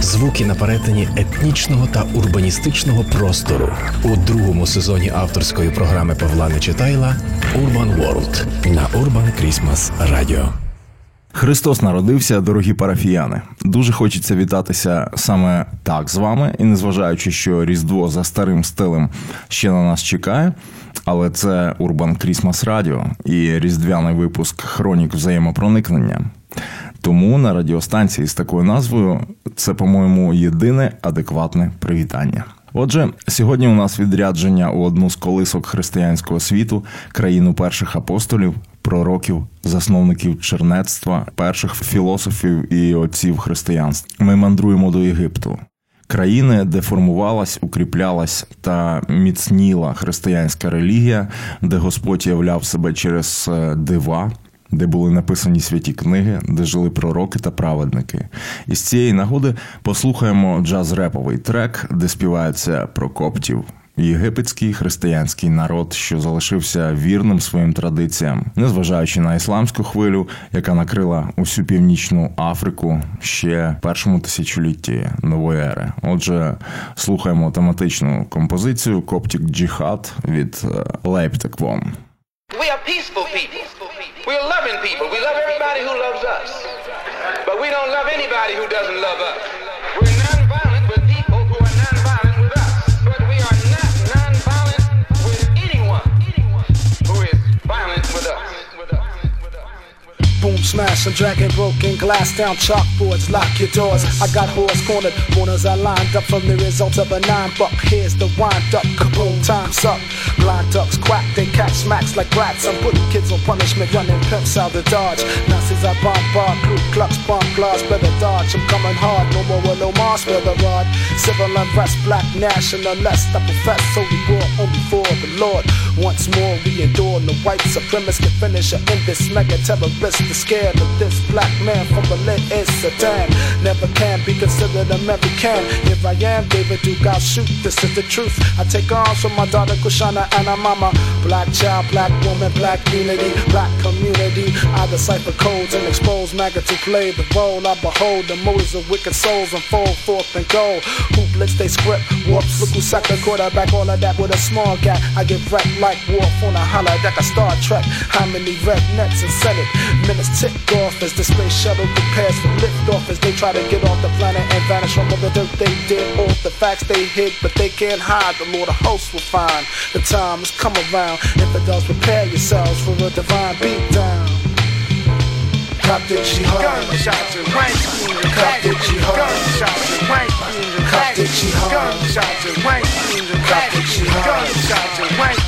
звуки на перетині етнічного та урбаністичного простору у другому сезоні авторської програми Павла Нечитайла Urban World на Urban Christmas Radio. Христос народився, дорогі парафіяни. Дуже хочеться вітатися саме так з вами, і незважаючи, що Різдво за старим стилем ще на нас чекає. Але це Urban Christmas Radio і різдвяний випуск Хронік взаємопроникнення. Тому на радіостанції з такою назвою це, по-моєму, єдине адекватне привітання. Отже, сьогодні у нас відрядження у одну з колисок християнського світу, країну перших апостолів, пророків, засновників чернецтва, перших філософів і отців християнства. Ми мандруємо до Єгипту. Країни, де формувалась, укріплялась та міцніла християнська релігія, де Господь являв себе через е, дива, де були написані святі книги, де жили пророки та праведники. І з цієї нагоди послухаємо джаз-реповий трек, де співається про коптів. Єгипетський християнський народ, що залишився вірним своїм традиціям, незважаючи на ісламську хвилю, яка накрила усю північну Африку ще першому тисячолітті нової ери. Отже, слухаємо тематичну композицію Коптік Джихад від Лейптеквом. We are peaceful people. We are loving people. We love everybody who loves us. But we don't love anybody who doesn't love us. We're non-violent with people who are non-violent with us. But we are not non-violent with anyone who is violent with us. Boom smash, I'm dragging broken glass down chalkboards. Lock your doors. I got horse cornered. Mourners are lined up from the results of a nine buck. Here's the wind up. Kaboom, time's up. Blind ducks quack, they catch smacks like rats. I'm putting kids on punishment, running pimps out the dodge. Nazis I bombard, Ku Klux, bomb glass, better dodge. I'm coming hard, no more no Mars the rod. Civil unrest, black nationalist. I profess holy war only for the Lord. Once more, we endure the white supremacists can finish or end this mega terrorist. The scared of this black man from Berlin is Satan. Never can be considered American. Here I am, David Duke, I'll shoot. This is the truth. I take arms from my daughter Kushana and her mama. Black child, black woman, black unity, black community. I decipher codes and expose MAGA to play the role. I behold the motives of wicked souls unfold forth and go. Who blitz they script, whoops, look who sacked the quarterback, all of that with a small gap. I get wrecked like Wolf on a holodeck of Star Trek. How many red nets and Senate minutes tick off as the space shuttle prepares for liftoff as they try to get off the planet and vanish from all the dirt they did. All the facts they hid, but they can't hide. The Lord of hosts will find the time has come around. Infidels, prepare yourselves for a divine beatdown. Coptic jihad. Gunshots and rank Coptic jihad. Gunshots and rank jihad. Gunshots and rank Coptic jihad. Gunshots and rank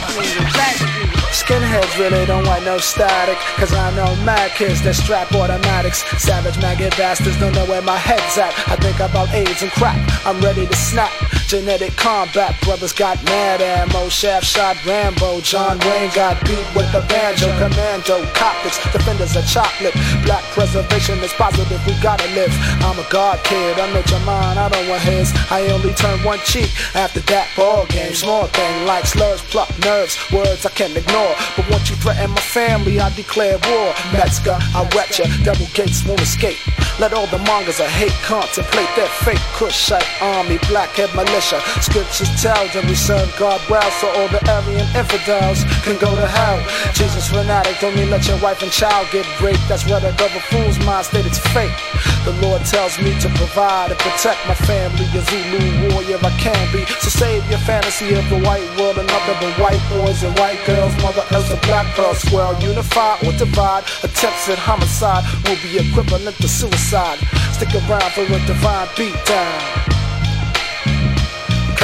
Skinheads really don't want no static. Cause I know mad kids that strap automatics. Savage maggot bastards don't know where my head's at. I think about AIDS and crack. I'm ready to snap. Genetic combat. Brothers got mad ammo. Shaft shot Rambo. John Wayne got beat with the banjo. Commando. Coptics. Defenders of chocolate. Black preservation is positive. We gotta live. I'm a god kid. I know your mind. I don't want his. I only turn one cheek. After that ball game. Small thing like slurs, pluck nerves. Words I can't ignore. But once you threaten my family, I declare war. Metzger, I wet ya. Double gates won't escape. Let all the mongers of hate contemplate their fate. Cushite army, blackhead militia. Scriptures tell that we serve God well, so all the Aryan infidels can go to hell. Jesus fanatic, don't mean let your wife and child get raped. That's where the double fool's mind state it's fake. The Lord tells me to provide and protect my family. A Zulu warrior I can be. So save your fantasy of the white world and nothing but white boys and white girls. Mother else a black pearl square. Unify or divide. Attempts at homicide will be equivalent to suicide. Stick around for a divine beatdown.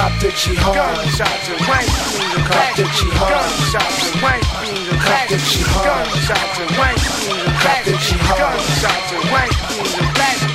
Cop that she hard. Gunshots and white beans cop that she hard. Gunshots and white beans cop that she hard. Gunshots and white beans cop that she hard. Gunshots and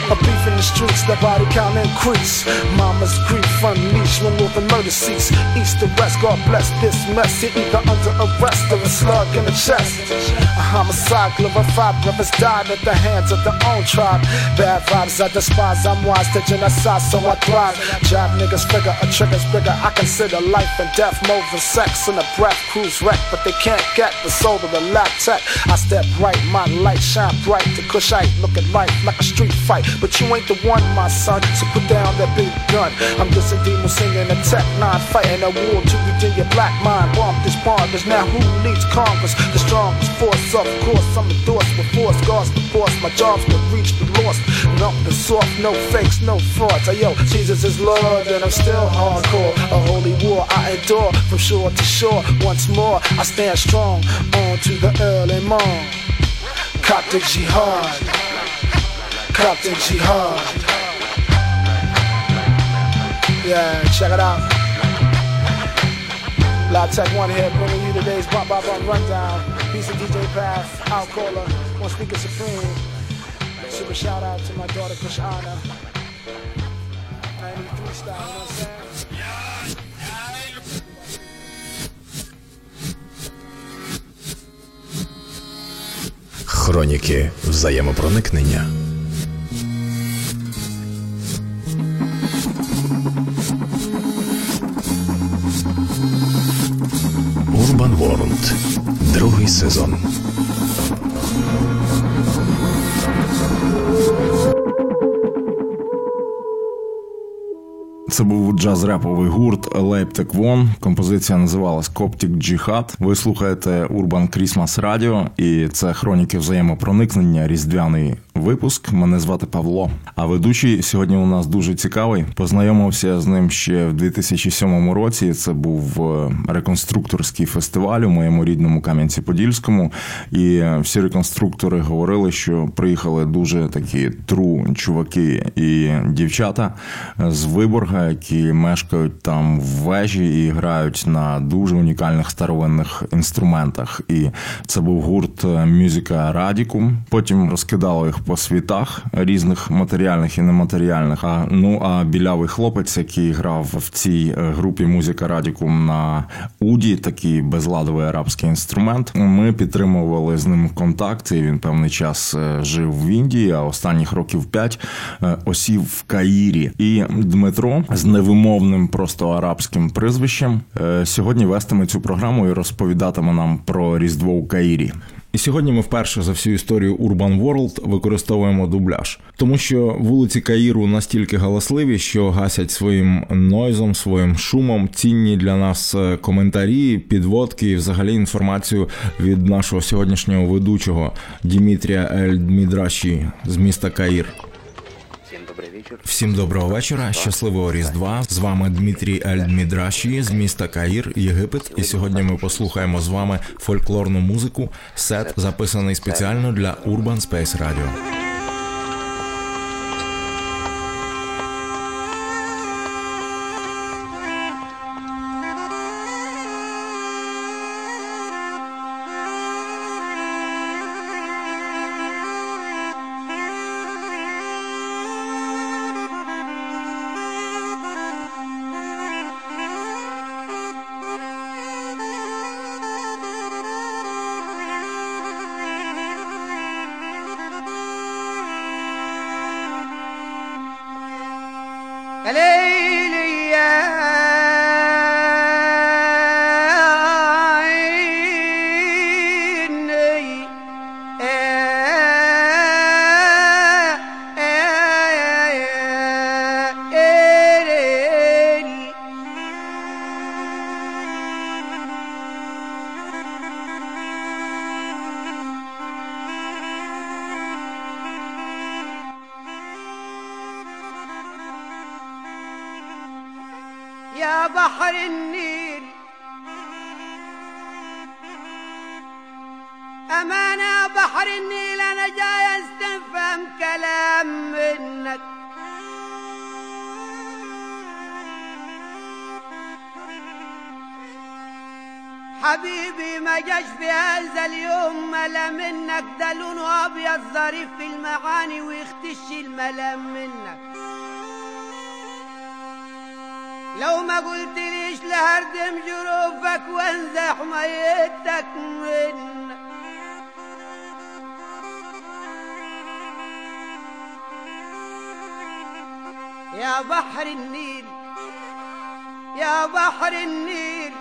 a beef in the streets, the body count increase. Mama's grief unleashed when moving murder cease. East to west, God bless this mess. You're either under arrest or a slug in the chest. A homicide glorified, brothers died at the hands of their own tribe. Bad vibes I despise, I'm wise to genocide, so I thrive. Job niggas figure, a trigger's bigger. I consider life and death more than sex. And a breath cruise wreck, but they can't get the soul of the tech. I step right, my light shine bright. The Kushite look at life like a street fight. But you ain't the one, my son, so put down that big gun. I'm just a demon singing a tech nine, fighting a war to redeem your black mind. Bomb this bondage, now who leads Congress? The strongest force, of course, I'm endorsed with force, guards the force. My jobs would reach the lost. Not the soft, no fakes, no frauds. Hey, yo, Jesus is Lord, and I'm still hardcore. A holy war I adore from shore to shore. Once more, I stand strong on to the early morn. Coptic jihad. Coptic jihad. Yeah, check it out. La Tech One here, bringing you today's Bump Bump Bump Rundown. Peace to DJ Al Cola, One Speaker Supreme. Super shout out to my daughter Krishana. 93 style, you know? Хроніки взаємопроникнення. World. Другий сезон. Це був джаз-реповий гурт Leipzig One. Композиція називалась Coptic Jihad. Ви слухаєте Urban Christmas Radio і це хроніки взаємопроникнення, різдвяний випуск. Мене звати Павло. А ведучий сьогодні у нас дуже цікавий. Познайомився з ним ще в 2007 році. Це був е, реконструкторський фестиваль у моєму рідному Кам'янці-Подільському. І всі реконструктори говорили, що приїхали дуже такі тру чуваки і дівчата з Виборга, які мешкають там в вежі і грають на дуже унікальних старовинних інструментах. І це був гурт Мюзика Радікум. Потім розкидало їх по світах різних матеріальних і нематеріальних. А ну а білявий хлопець, який грав в цій е, групі Музика Радікум на Уді, такий безладовий арабський інструмент. Ми підтримували з ним контакт. і Він певний час е, жив в Індії, а останніх років п'ять е, осів в Каїрі. І Дмитро з невимовним просто арабським прізвищем е, сьогодні вестиме цю програму і розповідатиме нам про Різдво у Каїрі. І сьогодні ми вперше за всю історію Urban World використовуємо дубляж, тому що вулиці Каїру настільки галасливі, що гасять своїм нойзом, своїм шумом цінні для нас е, коментарі, підводки і взагалі інформацію від нашого сьогоднішнього ведучого Дімітрія Ель Дмідраші з міста Каїр. Всім доброго вечора, щасливого різдва. З вами Дмитрій Альдмідраші з міста Каїр, Єгипет. І сьогодні ми послухаємо з вами фольклорну музику. Сет записаний спеціально для Urban Space Radio. يا بحر النيل. أمانة يا بحر النيل أنا جاي أستفهم كلام منك. حبيبي ما جاش في هذا اليوم ملأ منك. ده لونه أبيض ظريف في المعاني ويختش الملام منك. لو ما قلت ليش لهردم جروفك وانزح ميتك من يا بحر النيل يا بحر النيل.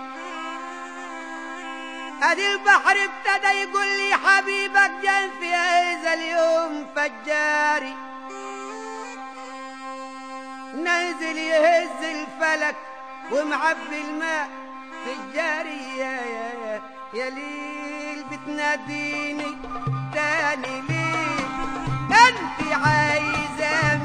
أدي البحر ابتدى يقول لي حبيبك جن في هذا اليوم فجاري. نازل يهز الفلك ومعبي الماء في الجارية. يا, يا, يا ليل بتناديني تاني ليل أنت عايزة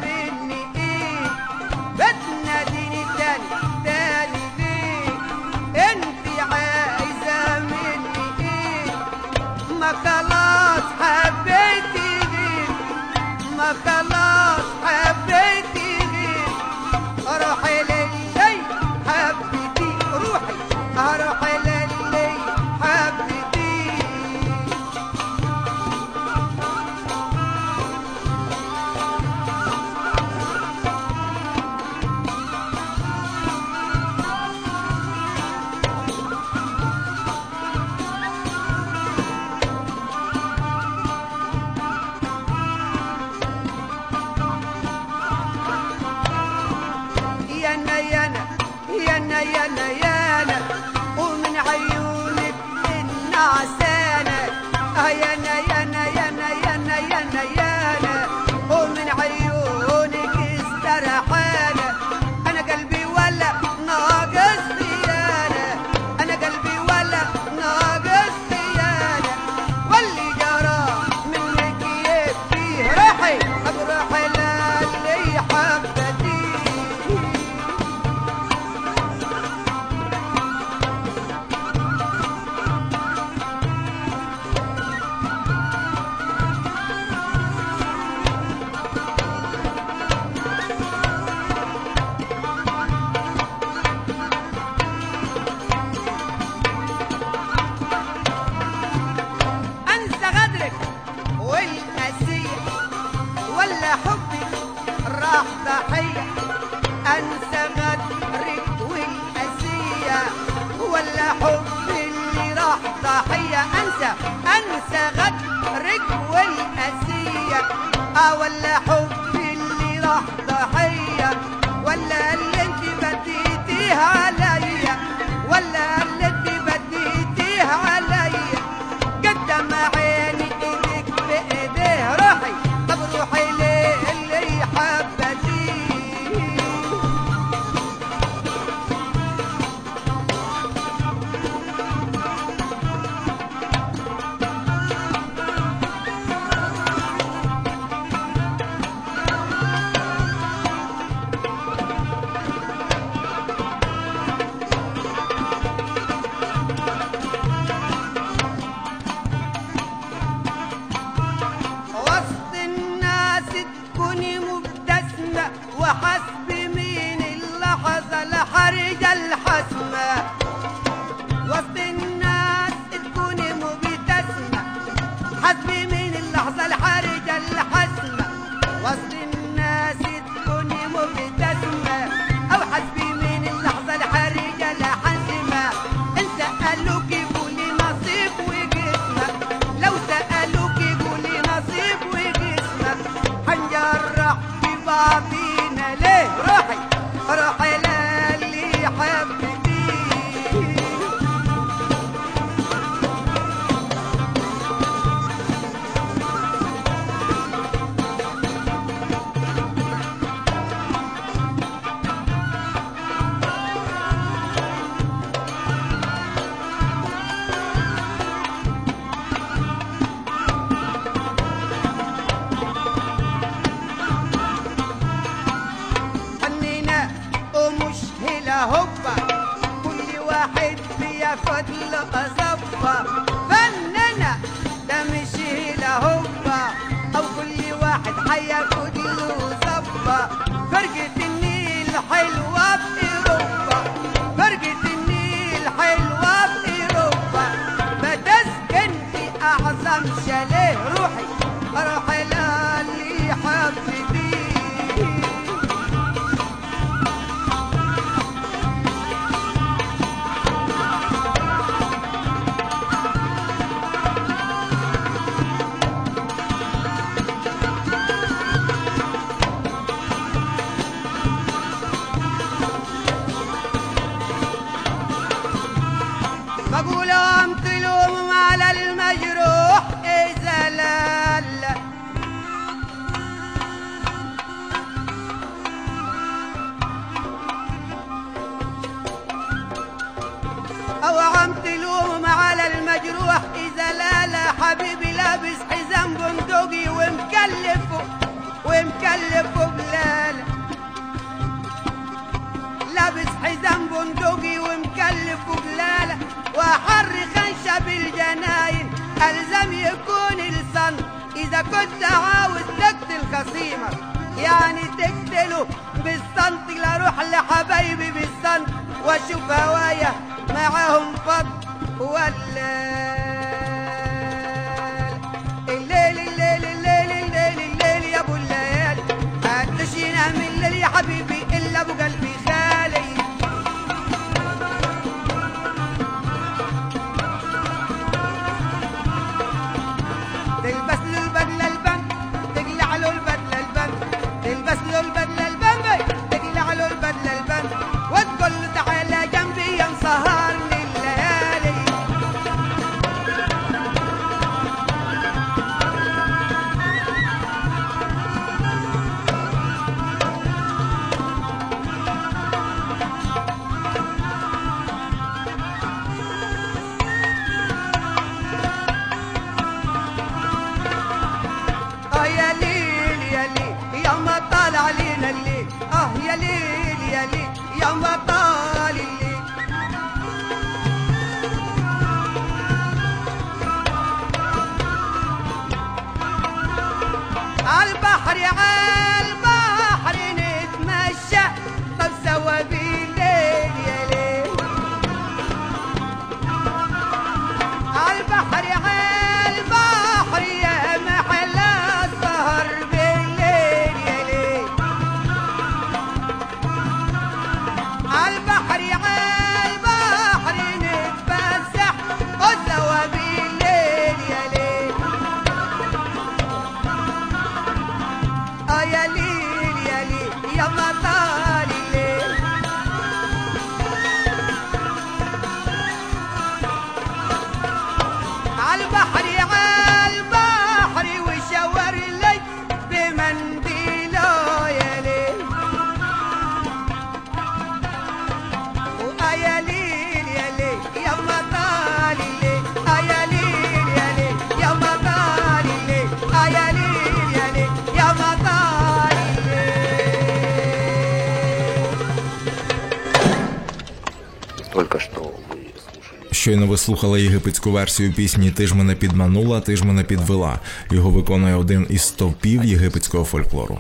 щойно ви слухали єгипетську версію пісні Ти ж мене підманула, ти ж мене підвела. Його виконує один із стовпів єгипетського фольклору.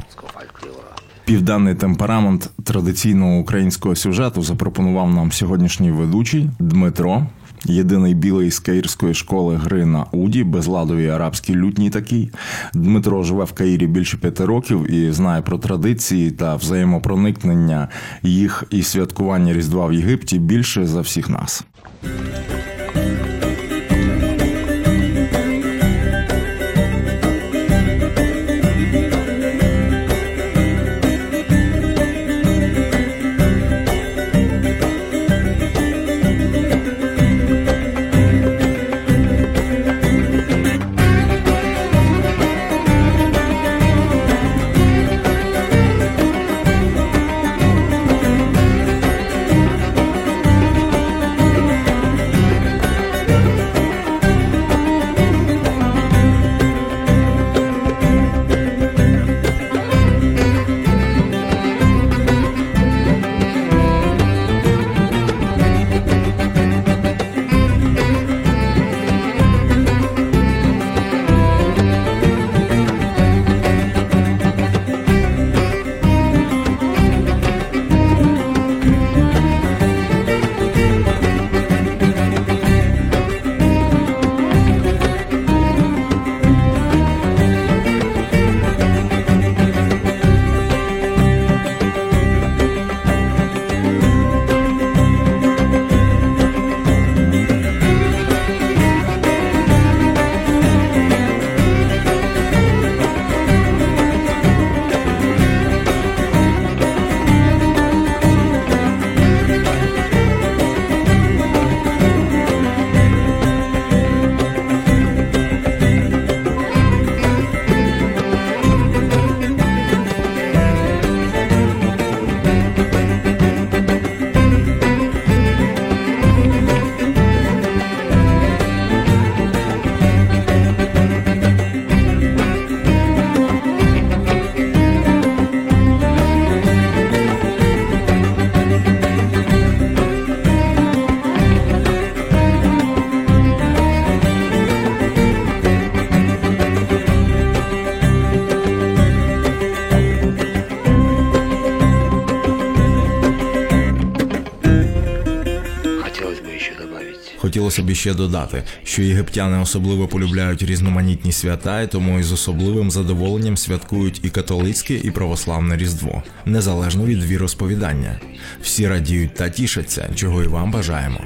Південний темперамент традиційного українського сюжету запропонував нам сьогоднішній ведучий Дмитро, єдиний білий з каїрської школи гри на Уді, безладові арабські лютні такий. Дмитро живе в Каїрі більше п'яти років і знає про традиції та взаємопроникнення їх і святкування Різдва в Єгипті більше за всіх нас. Б ще додати, що єгиптяни особливо полюбляють різноманітні свята, і тому із особливим задоволенням святкують і католицьке, і православне Різдво, незалежно від віросповідання. Всі радіють та тішаться, чого і вам бажаємо.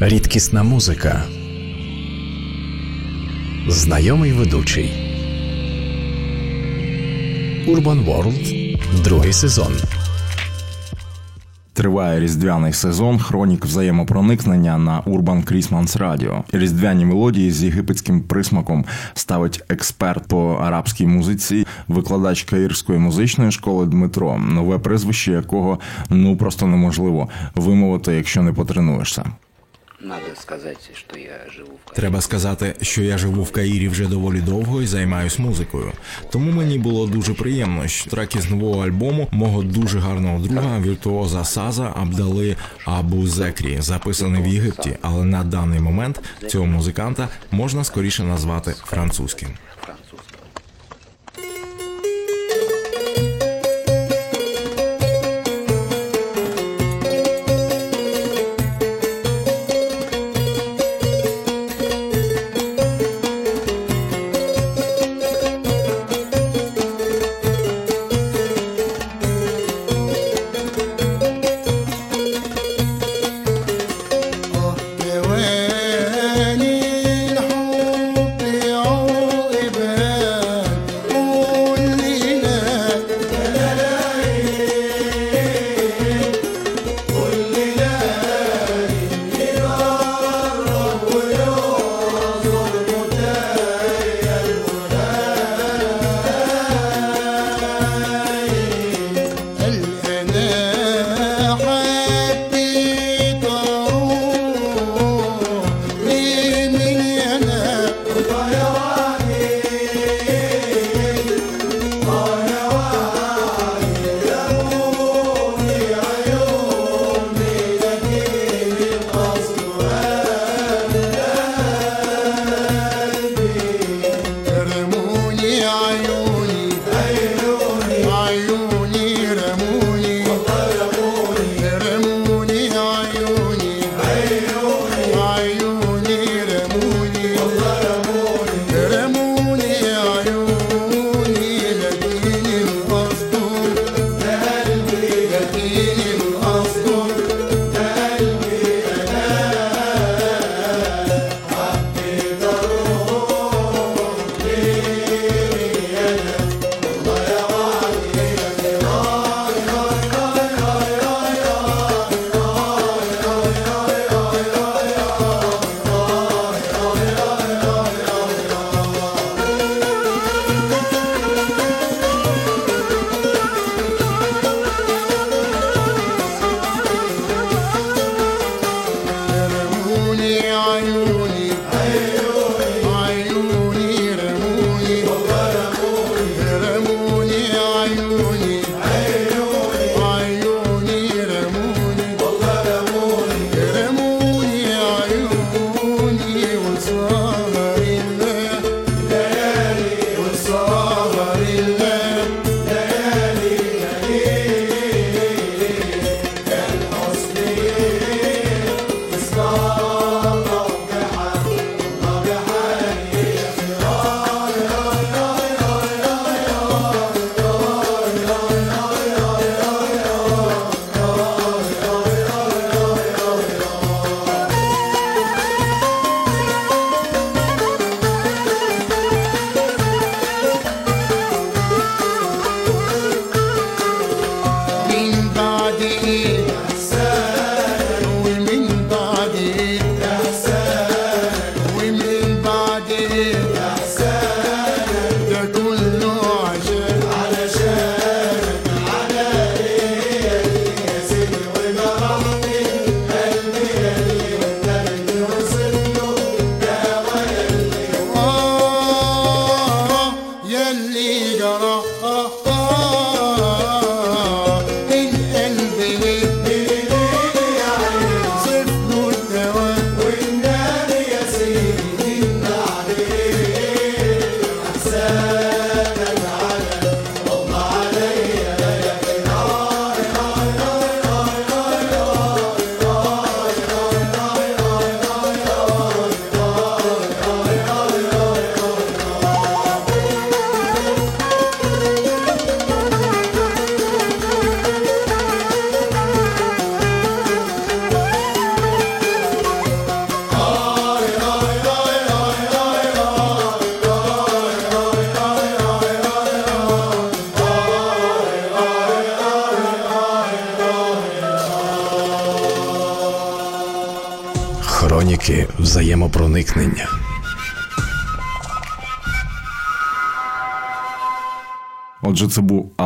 Рідкісна музика. Знайомий ведучий. Urban World. Другий сезон. Триває різдвяний сезон хронік взаємопроникнення на Urban Christmas Radio. Різдвяні мелодії з єгипетським присмаком ставить експерт по арабській музиці, викладач Каїрської музичної школи Дмитро, нове прізвище якого ну просто неможливо вимовити, якщо не потренуєшся. Треба сказати, що я живу в Каїрі вже доволі довго і займаюсь музикою. Тому мені було дуже приємно, що трек із нового альбому мого дуже гарного друга віртуоза Саза Абдали Абу Зекрі, записаний в Єгипті, але на даний момент цього музиканта можна скоріше назвати французьким.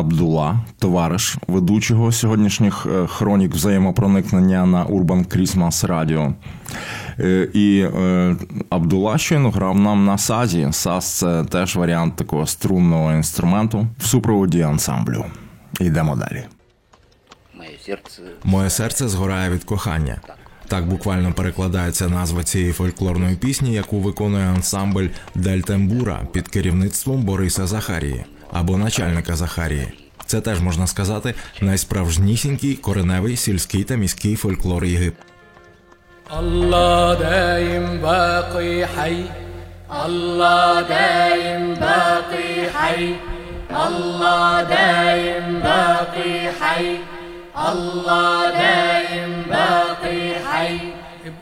Абдула, товариш ведучого сьогоднішніх е, хронік взаємопроникнення на Urban Christmas Radio. Е, І е, Абдула щойно грав нам на сазі. Саз це теж варіант такого струнного інструменту в супроводі ансамблю. Йдемо далі. Моє серце згорає від кохання. Так буквально перекладається назва цієї фольклорної пісні, яку виконує ансамбль Дель Тембура під керівництвом Бориса Захарії або начальника Захарії. Це теж можна сказати найсправжнісінький кореневий сільський та міський фольклор Єгипту. الله دايم باقي حي الله دايم باقي حي الله دايم باقي حي الله دايم باقي حي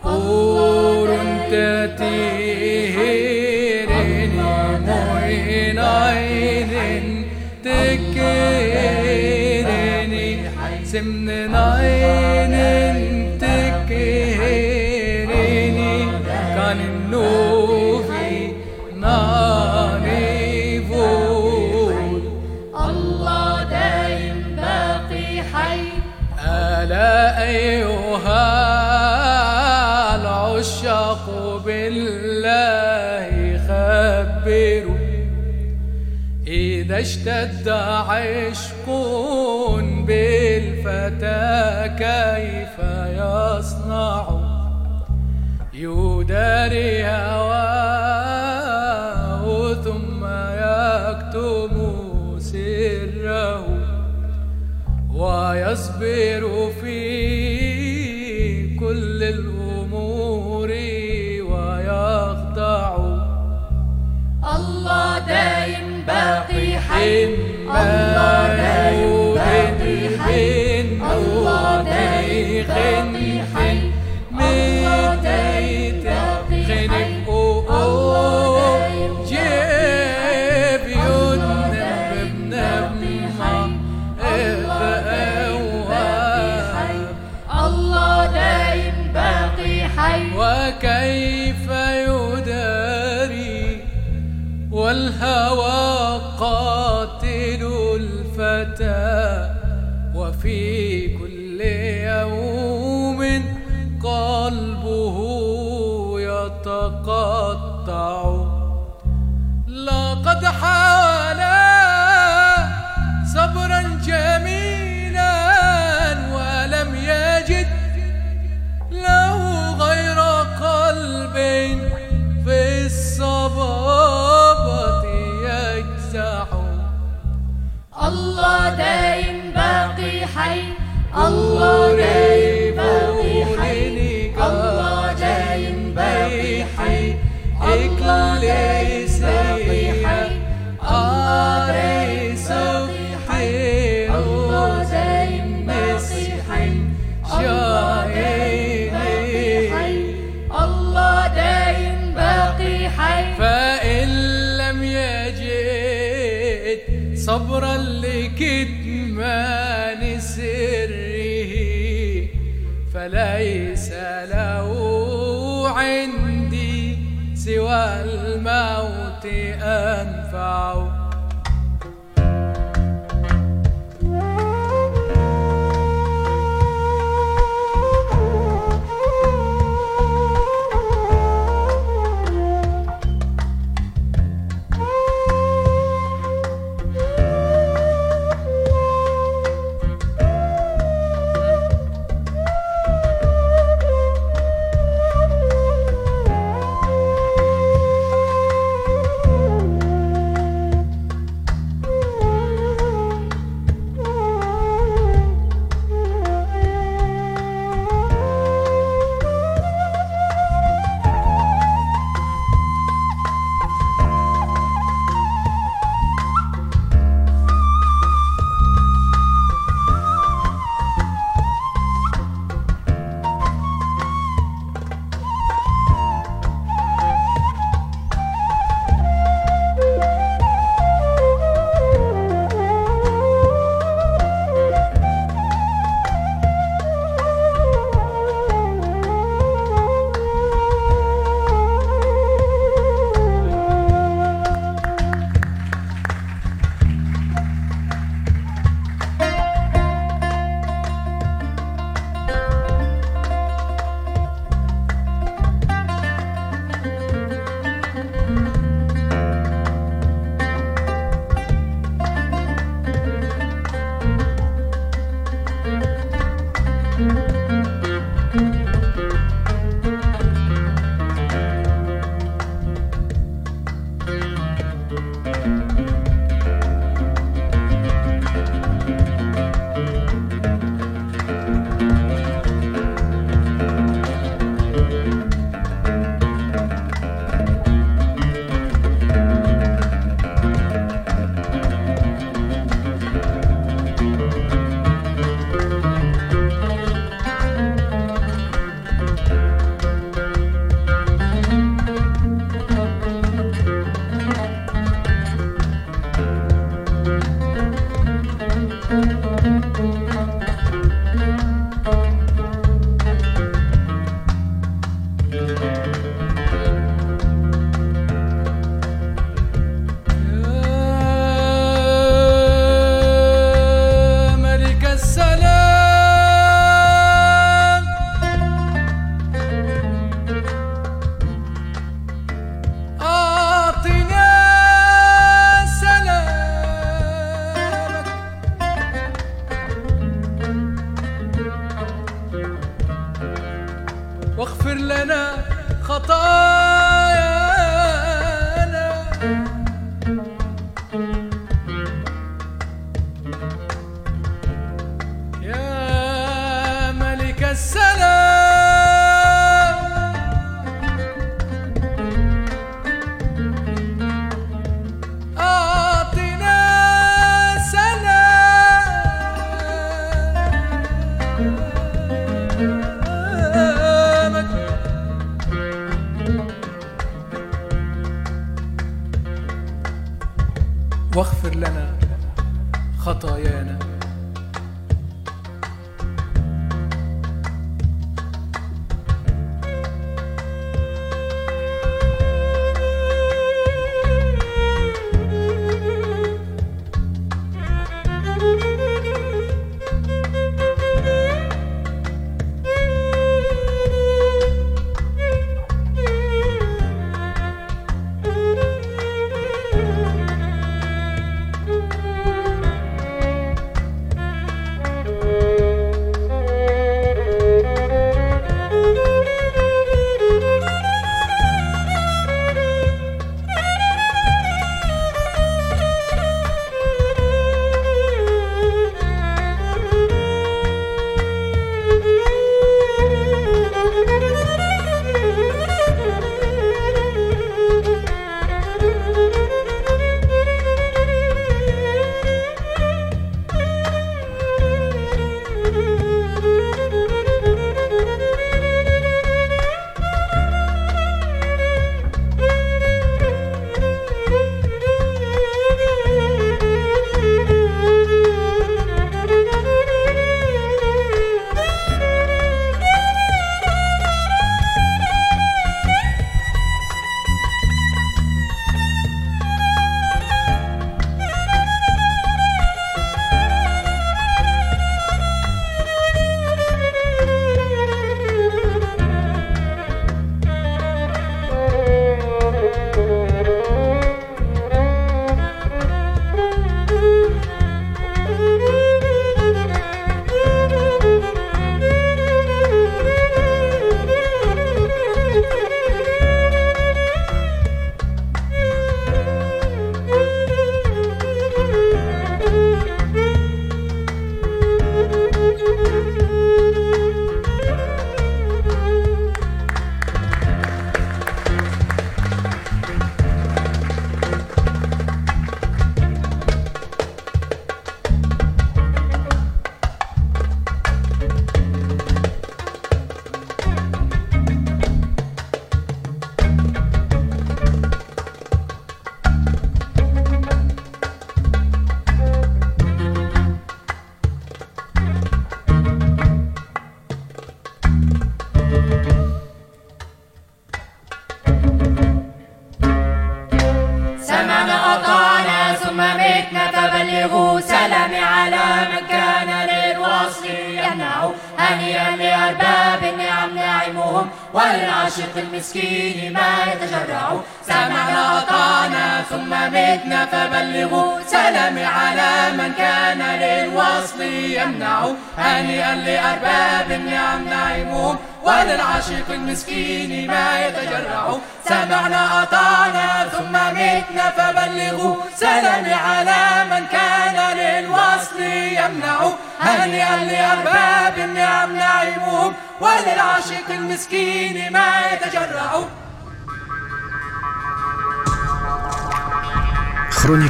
بقول انت تكيرني سمن عين تكيرني. كان النوفي ناري الله دايم باقي حي. ألا أيها اشتد عشق بالفتى كيف يصنع؟ يداري هواه ثم يكتم سره ويصبر في 拜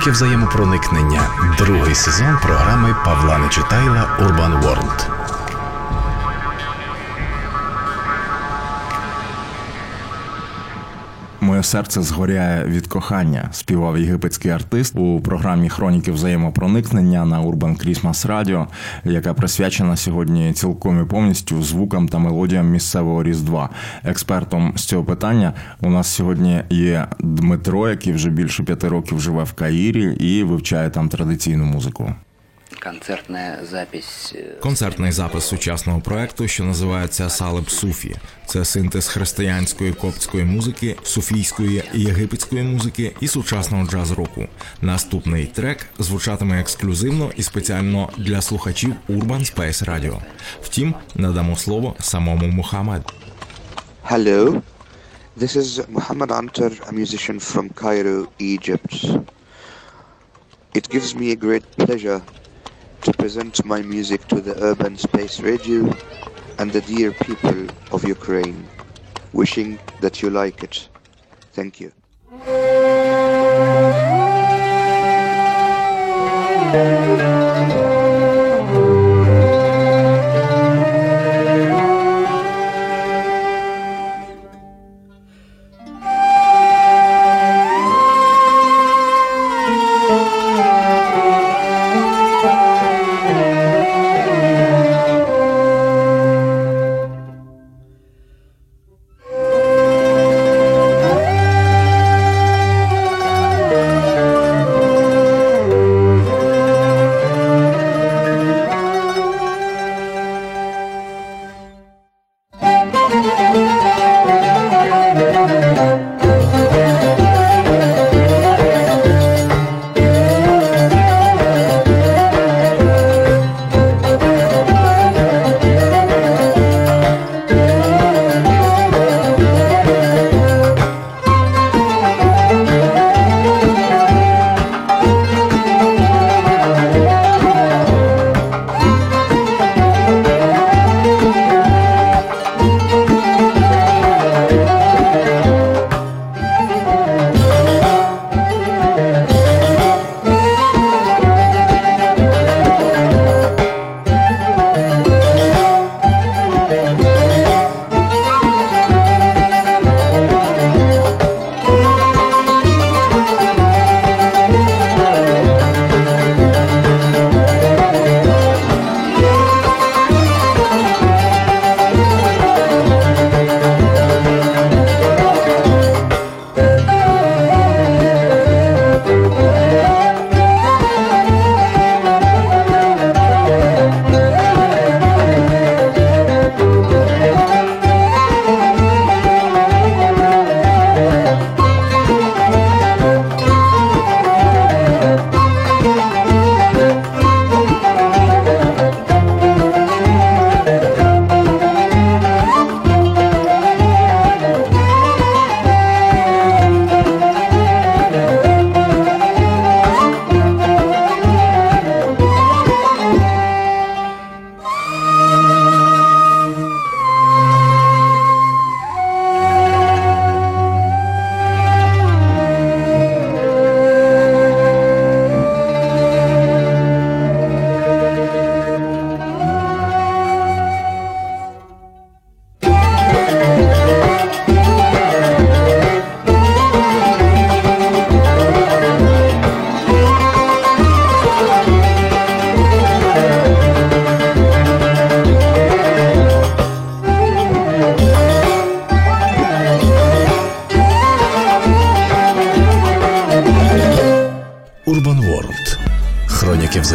Хроніки взаємопроникнення. Другий сезон програми Павла Нечитайла Urban World. Серце згоряє від кохання, співав єгипетський артист у програмі Хроніки взаємопроникнення на Urban Christmas Radio, яка присвячена сьогодні цілком і повністю звукам та мелодіям місцевого різдва. Експертом з цього питання у нас сьогодні є Дмитро, який вже більше п'яти років живе в Каїрі і вивчає там традиційну музику. Концертная запись. э, Концертний запис сучасного проекту, що називається Салеб Суфі. Це синтез християнської коптської музики, суфійської і єгипетської музики і сучасного джаз-року. Наступний трек звучатиме ексклюзивно і спеціально для слухачів Urban Space Radio. Втім, надамо слово самому Мухаммеду. Hello, this is Muhammad Antar, a musician from Cairo, Egypt. It gives me a great pleasure to present my music to the Urban Space Radio and the dear people of Ukraine, wishing that you like it. Thank you. Urban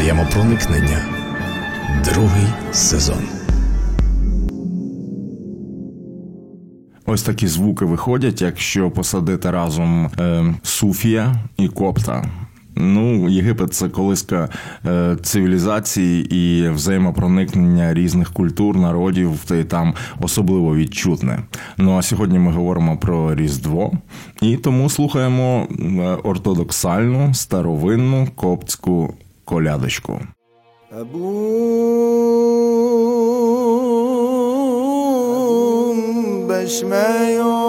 взаємопроникнення. Другий сезон. Ось такі звуки виходять, якщо посадити разом е, суфія і копта. Ну, Єгипет це колиска е, цивілізації і взаємопроникнення різних культур, народів, та й там особливо відчутне. Ну а сьогодні ми говоримо про Різдво, і тому слухаємо е, ортодоксальну старовинну коптську колядочку. Abum beşmeyo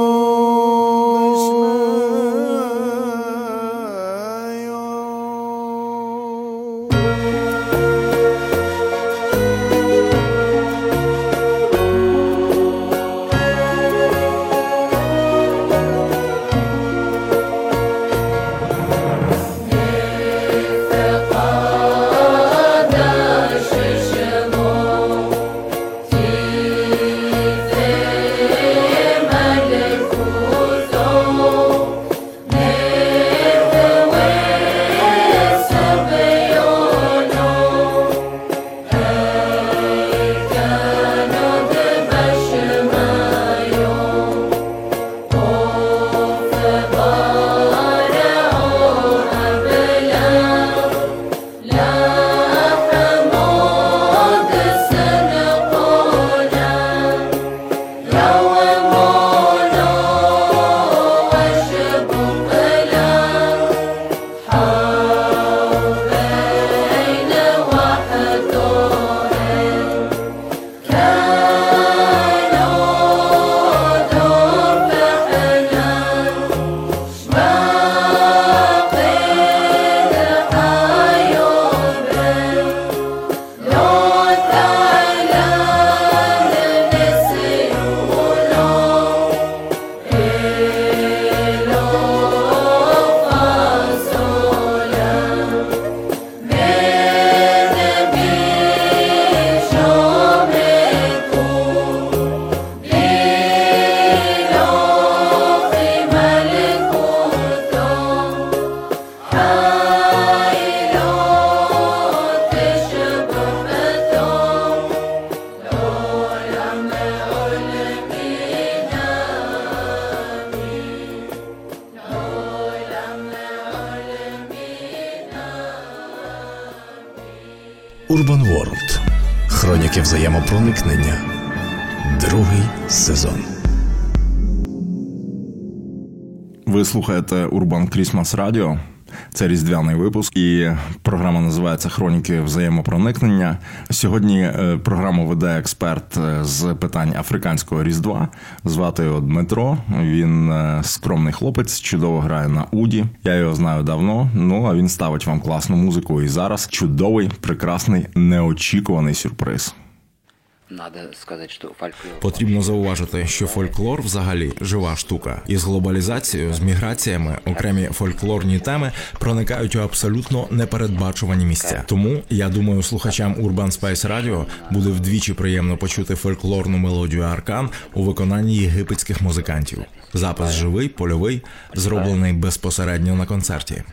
Urban Christmas Radio. Це різдвяний випуск, і програма називається Хроніки взаємопроникнення. Сьогодні е, програму веде експерт е, з питань африканського різдва. Звати його Дмитро. Він е, скромний хлопець, чудово грає на уді. Я його знаю давно. Ну а він ставить вам класну музику. І зараз чудовий, прекрасний, неочікуваний сюрприз. Надо сказать, что фольклор... Потрібно зауважити, що фольклор взагалі жива штука. І з глобалізацією, з міграціями, окремі фольклорні теми проникають у абсолютно непередбачувані місця. Тому я думаю, слухачам Urban Space Radio буде вдвічі приємно почути фольклорну мелодію Аркан у виконанні єгипетських музикантів. Запис живий, польовий, зроблений безпосередньо на концерті.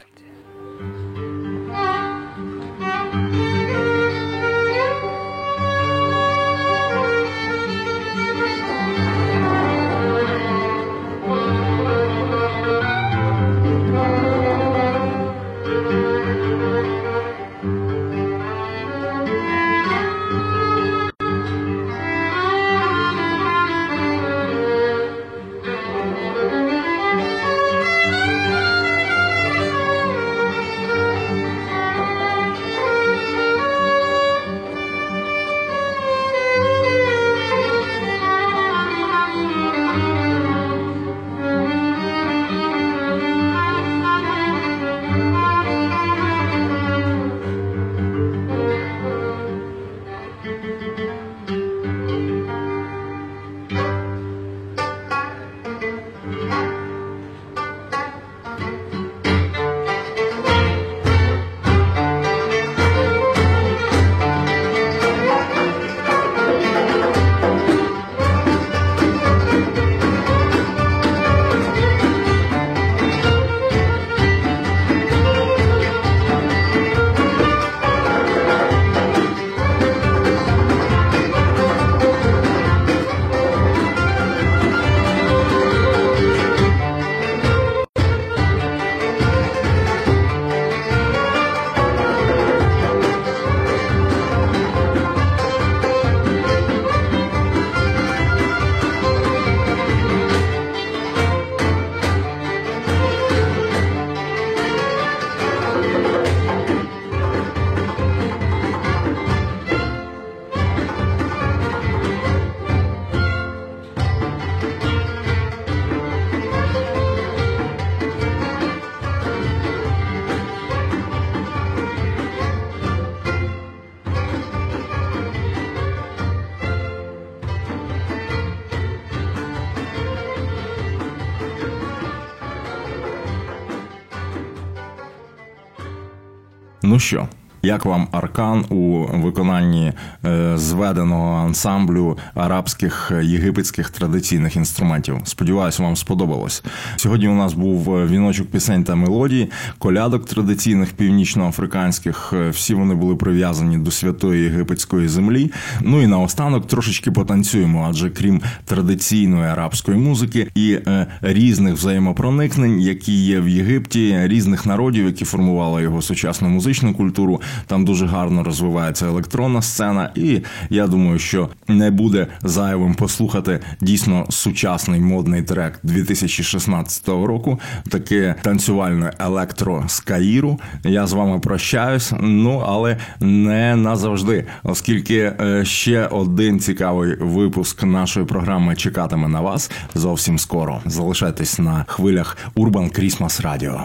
Що, як вам аркан у виконанні е, зведеного ансамблю арабських е, єгипетських традиційних інструментів? Сподіваюся, вам сподобалось. Сьогодні у нас був е, віночок пісень та мелодій, колядок традиційних північноафриканських. Всі вони були прив'язані до святої єгипетської землі. Ну і наостанок трошечки потанцюємо, адже крім традиційної арабської музики і різних взаємопроникнень, які є в Єгипті, різних народів, які формували його сучасну музичну культуру. Там дуже гарно розвивається електронна сцена, і я думаю, що не буде зайвим послухати дійсно сучасний модний трек 2016 року. Таке танцювальне електро з Каїру. Я з вами прощаюсь. Ну але не назавжди, оскільки е, ще один цікавий випуск нашої програми чекатиме на вас зовсім скоро. Залишайтесь на хвилях Urban Christmas Radio.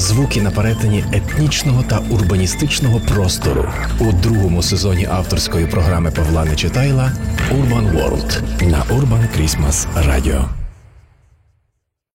Звуки на перетині етнічного та урбаністичного простору у другому сезоні авторської програми Павла Нечитайла Urban World на Urban Christmas Radio.